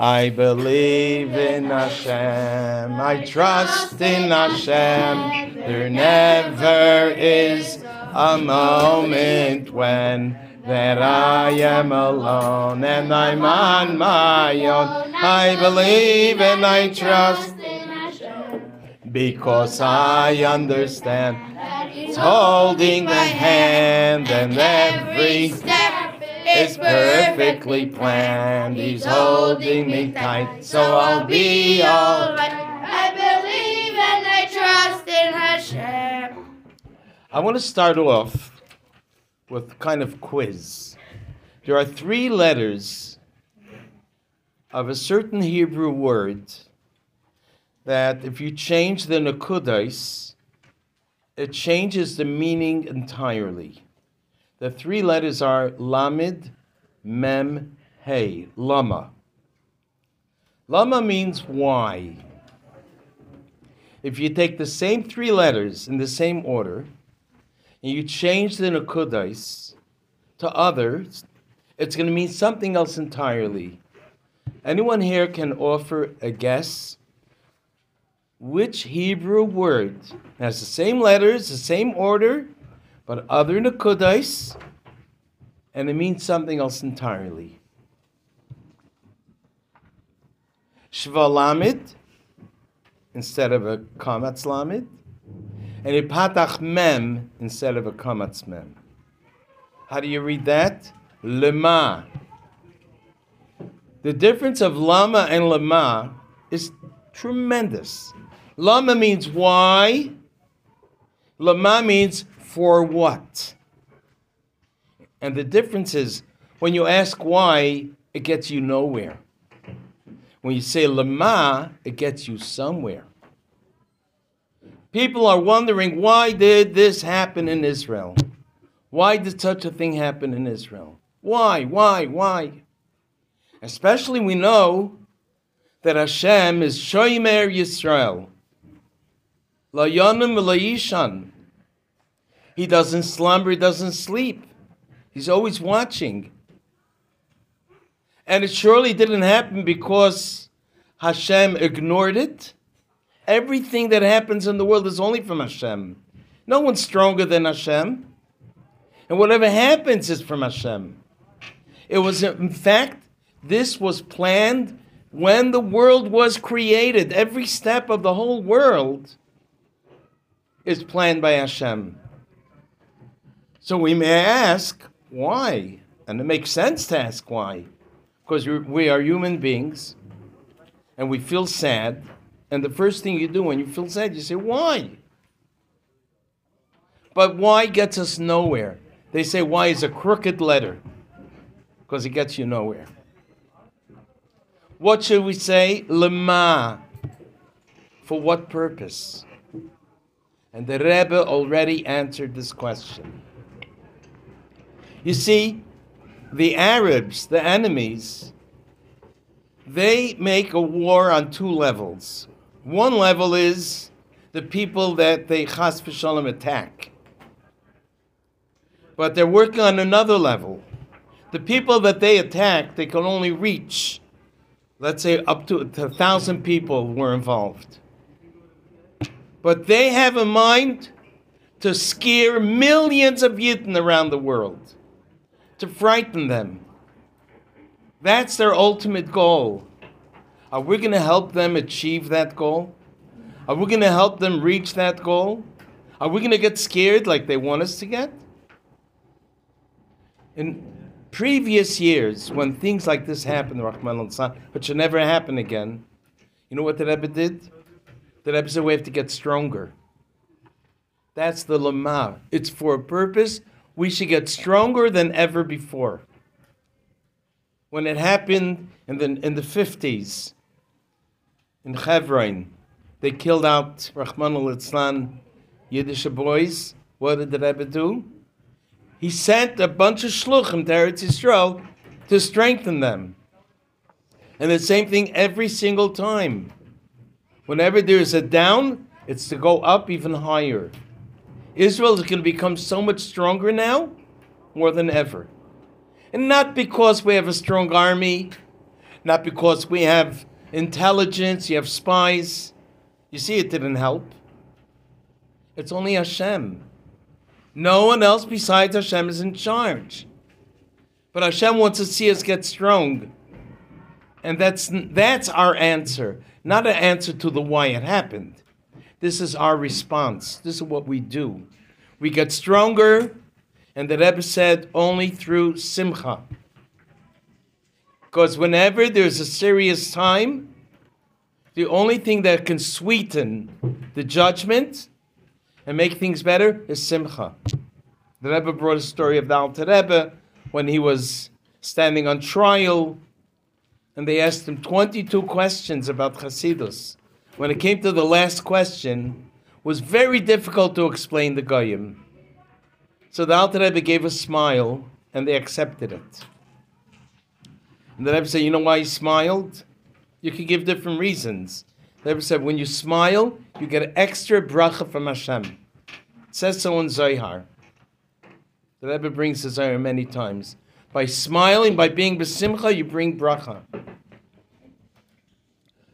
I believe in Hashem. I trust in Hashem. There never is a moment when that I am alone and I'm on my own. I believe and I trust because I understand it's holding the hand and every step is perfectly planned. He's holding me tight, so I'll be alright. I believe and I trust in Hashem. I want to start off with kind of quiz. There are three letters of a certain Hebrew word that if you change the nakudais, it changes the meaning entirely. The three letters are Lamid, Mem, Hey, Lama. Lama means why. If you take the same three letters in the same order, and you change the nakudais to others, it's going to mean something else entirely. Anyone here can offer a guess? Which Hebrew word has the same letters, the same order, but other nakudais, and it means something else entirely? Shvalamid instead of a kamatz lamid and a patach mem instead of a kamatz mem. How do you read that? Lema. The difference of lama and lema is tremendous. Lama means why. Lema means for what. And the difference is when you ask why, it gets you nowhere. When you say lema, it gets you somewhere. People are wondering why did this happen in Israel? Why did such a thing happen in Israel? Why, why, why? Especially we know that Hashem is Shomer Yisrael. Layanim Layishan. He doesn't slumber, he doesn't sleep. He's always watching. And it surely didn't happen because Hashem ignored it. Everything that happens in the world is only from Hashem. No one's stronger than Hashem. And whatever happens is from Hashem. It was, in fact, this was planned when the world was created. Every step of the whole world is planned by Hashem. So we may ask, why? And it makes sense to ask why. Because we are human beings and we feel sad and the first thing you do when you feel sad, you say, Why? But why gets us nowhere? They say why is a crooked letter because it gets you nowhere. What should we say? Lema. For what purpose? And the Rebbe already answered this question. You see, the Arabs, the enemies, they make a war on two levels. One level is the people that they chas v'shalom attack. But they're working on another level. The people that they attack, they can only reach, let's say, up to a thousand people were involved. But they have a mind to scare millions of Yidden around the world, to frighten them. That's their ultimate goal. Are we going to help them achieve that goal? Are we going to help them reach that goal? Are we going to get scared like they want us to get? In previous years, when things like this happened, Rahman al which should never happen again, you know what the Rebbe did? The Rebbe said we have to get stronger. That's the Lama. It's for a purpose. We should get stronger than ever before. When it happened in the, in the 50s, in Hebron. They killed out Rahman al Islam Yiddish boys. What did the Rebbe do? He sent a bunch of shluchim to Eretz Yisrael to strengthen them. And the same thing every single time. Whenever there is a down, it's to go up even higher. Israel is going to become so much stronger now, more than ever. And not because we have a strong army, not because we have intelligence, you have spies. You see, it didn't help. It's only Hashem. No one else besides Hashem is in charge. But Hashem wants to see us get strong. And that's, that's our answer, not an answer to the why it happened. This is our response. This is what we do. We get stronger, and the Rebbe said only through simcha. Because whenever there's a serious time, the only thing that can sweeten the judgment and make things better is simcha. The Rebbe brought a story of the Alter Rebbe when he was standing on trial, and they asked him 22 questions about Chasidus. When it came to the last question, was very difficult to explain the Goyim. So the Alter Rebbe gave a smile, and they accepted it. And the Rebbe said, You know why he smiled? You could give different reasons. The Rebbe said, When you smile, you get an extra bracha from Hashem. It says so in Zohar. The Rebbe brings the Zohar many times. By smiling, by being besimcha, you bring bracha.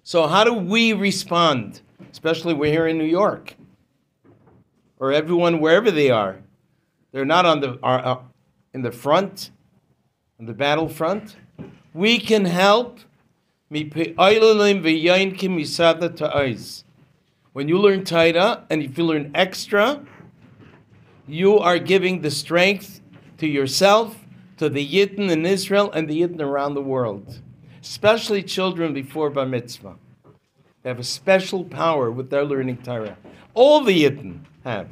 So, how do we respond? Especially we're here in New York, or everyone wherever they are. They're not on the are, uh, in the front, on the battlefront we can help. When you learn Torah and if you learn extra, you are giving the strength to yourself, to the Yidden in Israel, and the Yidden around the world, especially children before Bar Mitzvah. They have a special power with their learning Torah. All the Yidden have.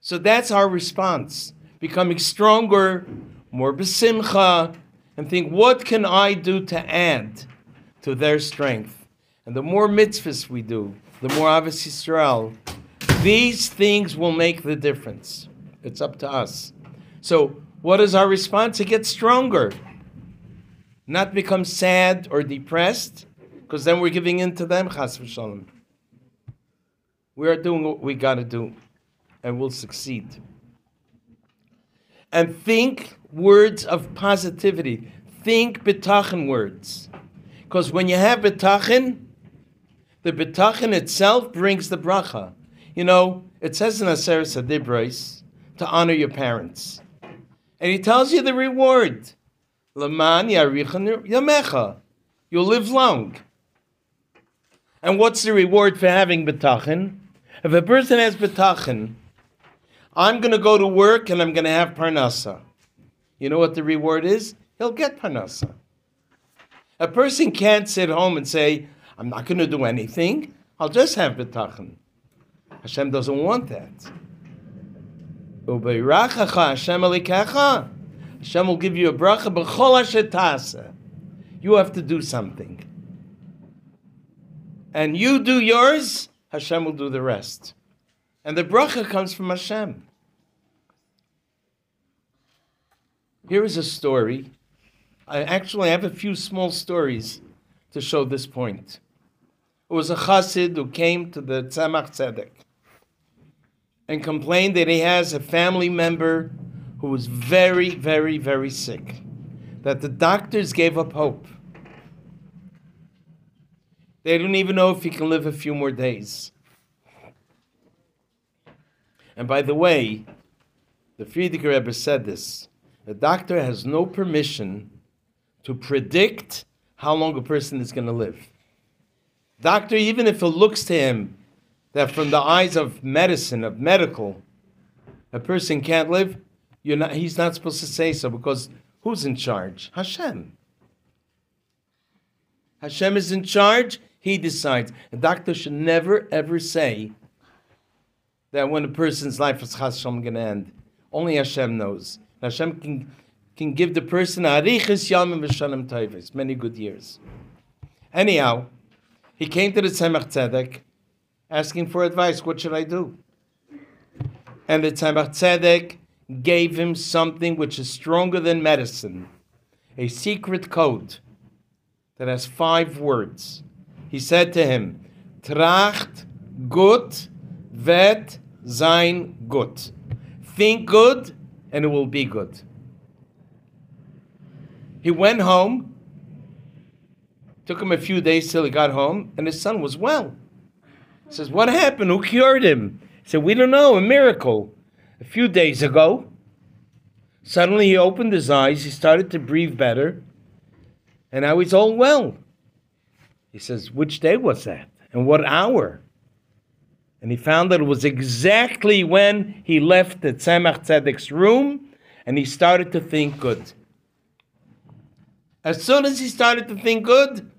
So that's our response, becoming stronger, more besimcha, and think, what can I do to add to their strength? And the more mitzvahs we do, the more Avos Yisrael, these things will make the difference. It's up to us. So, what is our response? To get stronger, not become sad or depressed, because then we're giving in to them. Chas v'shalom. We are doing what we got to do, and we'll succeed. And think words of positivity. Think bitachon words. Because when you have bitachon, the bitachon itself brings the bracha. You know, it says in Aseret Adibros to honor your parents. And he tells you the reward. Laman yamecha. You'll live long. And what's the reward for having bitachon? If a person has bitachon, I'm going to go to work and I'm going to have parnasa. You know what the reward is? He'll get parnasa. A person can't sit home and say, I'm not going to do anything. I'll just have bitachon. Hashem doesn't want that. Hashem will give you a bracha b'chol ashetasa. You have to do something. And you do yours, Hashem will do the rest. And the bracha comes from Hashem. Here is a story. I actually have a few small stories to show this point. It was a chassid who came to the Tzemach Tzedek and complained that he has a family member who was very, very, very sick, that the doctors gave up hope. They don't even know if he can live a few more days. And by the way, the Frierdiker Rebbe said this the doctor has no permission to predict how long a person is going to live. Doctor, even if it looks to him that from the eyes of medicine, of medical, a person can't live, not, he's not supposed to say so because who's in charge? Hashem. Hashem is in charge, he decides. A doctor should never ever say that when a person's life is Hashem going to end. Only Hashem knows. Hashem can, can give the person arichis yamim v'shanim toivos, many good years. Anyhow, he came to the Tzemach Tzedek asking for advice. What should I do? And the Tzemach Tzedek gave him something which is stronger than medicine, a secret code that has five words. He said to him, Tracht gut vet sein gut. Think good and it will be good. He went home Took him a few days till he got home, and his son was well. He says, What happened? Who cured him? He said, We don't know, a miracle. A few days ago, suddenly he opened his eyes, he started to breathe better, and now he's all well. He says, Which day was that? And what hour? And he found that it was exactly when he left the Tzemach Tzedek's room and he started to think good. As soon as he started to think good,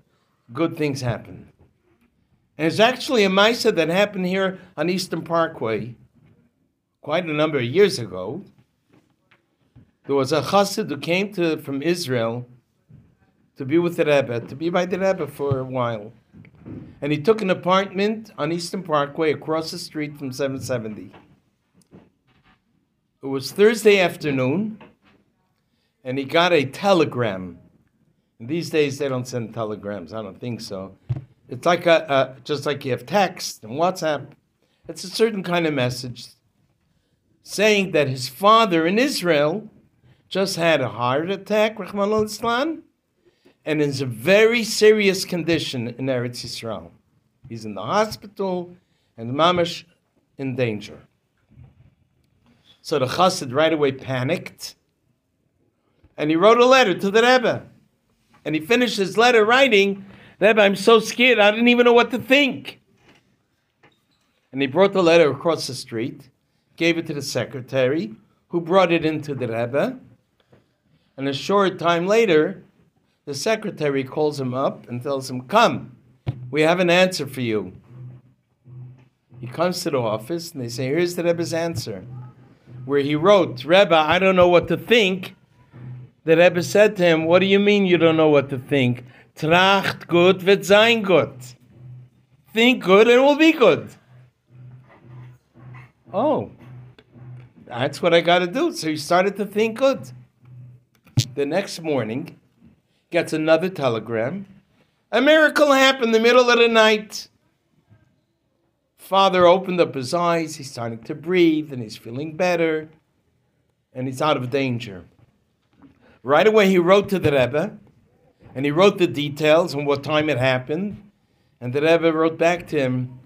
good things happened. And it's actually a Misa that happened here on Eastern Parkway quite a number of years ago. There was a chassid who came to, from Israel to be with the Rebbe, to be by the Rebbe for a while. And he took an apartment on Eastern Parkway across the street from 770. It was Thursday afternoon, and he got a telegram. These days they don't send telegrams. I don't think so. It's like a, a just like you have text and WhatsApp. It's a certain kind of message saying that his father in Israel just had a heart attack, Rachmana litzlan, and is a very serious condition in Eretz Yisrael. He's in the hospital and mamash in danger. So the chassid right away panicked, and he wrote a letter to the Rebbe. And he finished his letter writing, Rebbe, I'm so scared, I didn't even know what to think. And he brought the letter across the street, gave it to the secretary, who brought it into the Rebbe. And a short time later, the secretary calls him up and tells him, Come, we have an answer for you. He comes to the office and they say, Here's the Rebbe's answer. Where he wrote, Rebbe, I don't know what to think. The Rebbe said to him, What do you mean you don't know what to think? Tracht gut vet sein gut. Think good and it will be good. Oh, that's what I got to do. So he started to think good. The next morning, gets another telegram. A miracle happened in the middle of the night. Father opened up his eyes. He's starting to breathe and he's feeling better and he's out of danger. Right away, he wrote to the Rebbe and he wrote the details and what time it happened. And the Rebbe wrote back to him,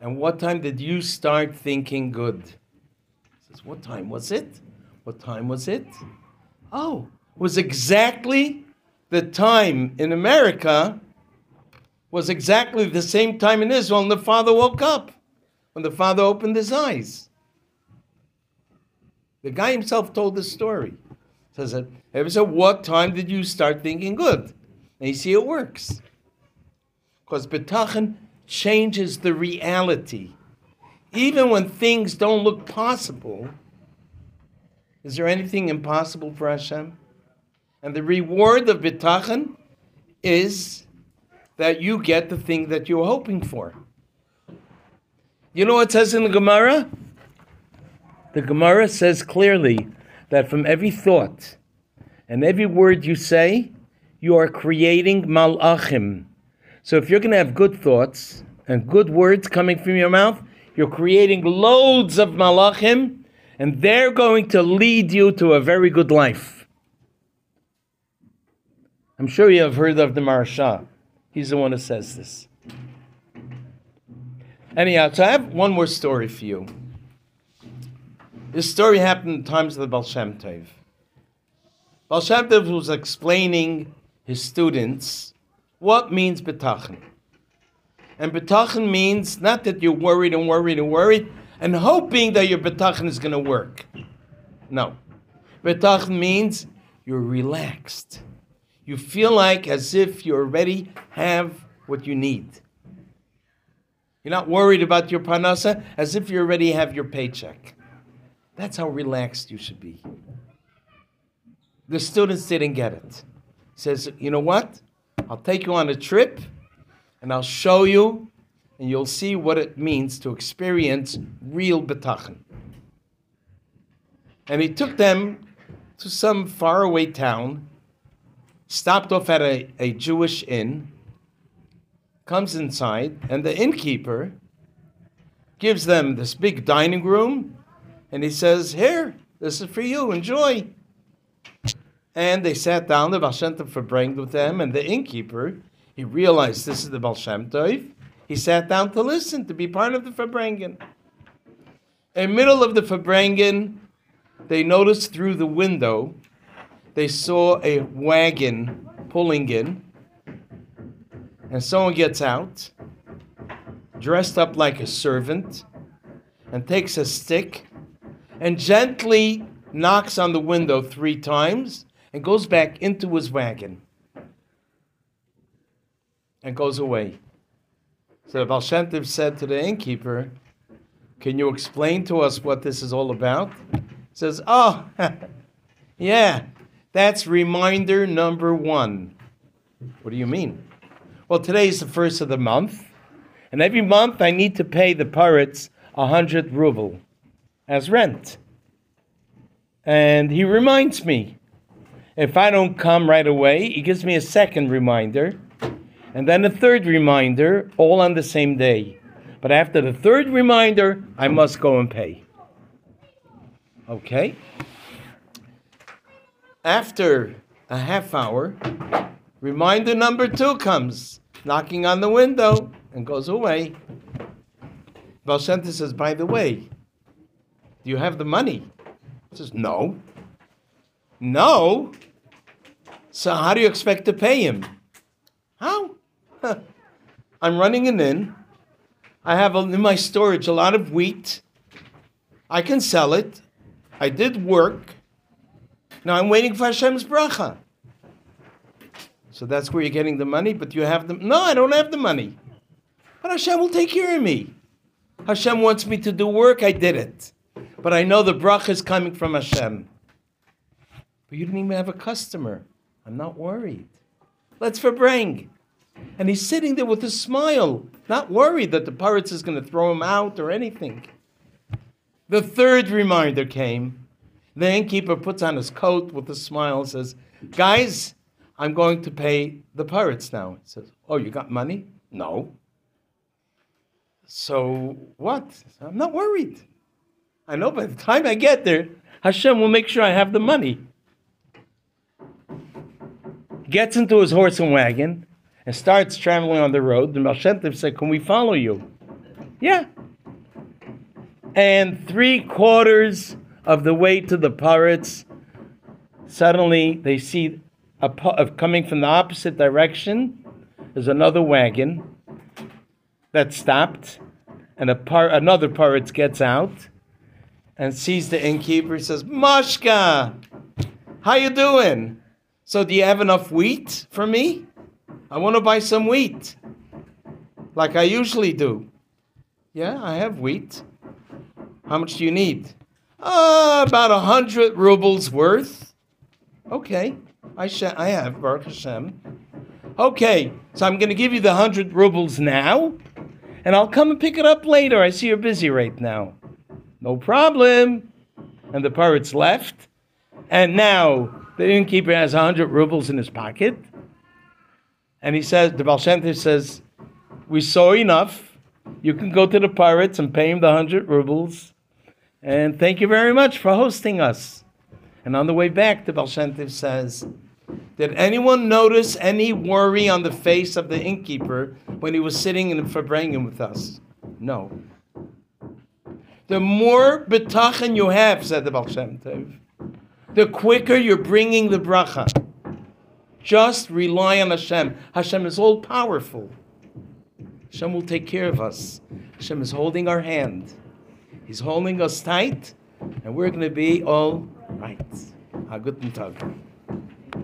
And what time did you start thinking good? Says, What time was it? What time was it? Oh, it was exactly the time in America was exactly the same time in Israel, and the father woke up when the father opened his eyes. The guy himself told the story. Says that ever said, what time did you start thinking good? And you see it works. Because bitachon changes the reality. Even when things don't look possible, is there anything impossible for Hashem? And the reward of bitachon is that you get the thing that you're hoping for. You know what says in the Gemara? The Gemara says clearly that from every thought and every word you say, you are creating malachim. So if you're going to have good thoughts and good words coming from your mouth, you're creating loads of malachim, and they're going to lead you to a very good life. I'm sure you have heard of the Maharsha. He's the one who says this. Anyhow, so I have one more story for you. This story happened in the times of the Baal Shem Tov. Baal Shem Tov was explaining his students what means bitachon. And bitachon means not that you're worried and worried and worried and hoping that your bitachon is going to work. No. Bitachon means you're relaxed you feel like as if you already have what you need. You're not worried about your parnasa as if you already have your paycheck. That's how relaxed you should be. The students didn't get it. Says, you know what? I'll take you on a trip and I'll show you and you'll see what it means to experience real bitachon. And he took them to some faraway town stopped off at a, a Jewish inn, comes inside, and the innkeeper gives them this big dining room, and he says, Here, this is for you, enjoy. And they sat down, the Shem Tov with them, and the innkeeper, He realized this is the Baal Shem Tov. He sat down to listen, to be part of the Farbrengen. In middle of the Farbrengen, they noticed through the window, they saw a wagon pulling in, and someone gets out, dressed up like a servant, and takes a stick and gently knocks on the window three times and goes back into his wagon and goes away. So Baal Shem said to the innkeeper, Can you explain to us what this is all about? He says, Oh, yeah, that's reminder number one. What do you mean? Well, today is the first of the month, and every month I need to pay the poritz a hundred ruble as rent. And he reminds me. If I don't come right away, he gives me a second reminder, and then a third reminder, all on the same day. But after the third reminder, I must go and pay. Okay? After a half hour, reminder number two comes, knocking on the window, and goes away. Shem says, By the way, do you have the money? He says, No. No? So how do you expect to pay him? How? I'm running an inn. I have in my storage a lot of wheat. I can sell it. I did work. Now I'm waiting for Hashem's bracha. So that's where you're getting the money, but you have the no, I don't have the money. But Hashem will take care of me. Hashem wants me to do work, I did it. But I know the bracha is coming from Hashem. But you didn't even have a customer. I'm not worried. Let's farbreng. And he's sitting there with a smile, not worried that the poritz is going to throw him out or anything. The third reminder came. The innkeeper puts on his coat with a smile and says, Guys, I'm going to pay the poritz now. He says, Oh, you got money? No. So what? I'm not worried. I know by the time I get there, Hashem will make sure I have the money. Gets into his horse and wagon and starts traveling on the road. The Tov said, Can we follow you? Yeah. And three quarters of the way to the poritz, suddenly they see a, coming from the opposite direction. There's another wagon that stopped, and a par- another poritz gets out and sees the innkeeper. He says, "Mashka, how you doing? So do you have enough wheat for me? I want to buy some wheat, like I usually do." Yeah, I have wheat. How much do you need? Uh, about a hundred rubles worth. Okay, I sh- I have Baruch Hashem. Okay, so I'm going to give you the hundred rubles now, and I'll come and pick it up later. I see you're busy right now. No problem. And the poritz left, and now the innkeeper has a hundred rubles in his pocket, and he says, the Baal says, "We saw enough. You can go to the poritz and pay him the hundred rubles." And thank you very much for hosting us. And on the way back, the Baal says, Did anyone notice any worry on the face of the innkeeper when he was sitting in the Farbrengen with us? No. The more bitachon you have, said the Baal the quicker you're bringing the bracha. Just rely on Hashem. Hashem is all powerful. Hashem will take care of us. Hashem is holding our hand. He's holding us tight, and we're going to be all right. A guten Tag.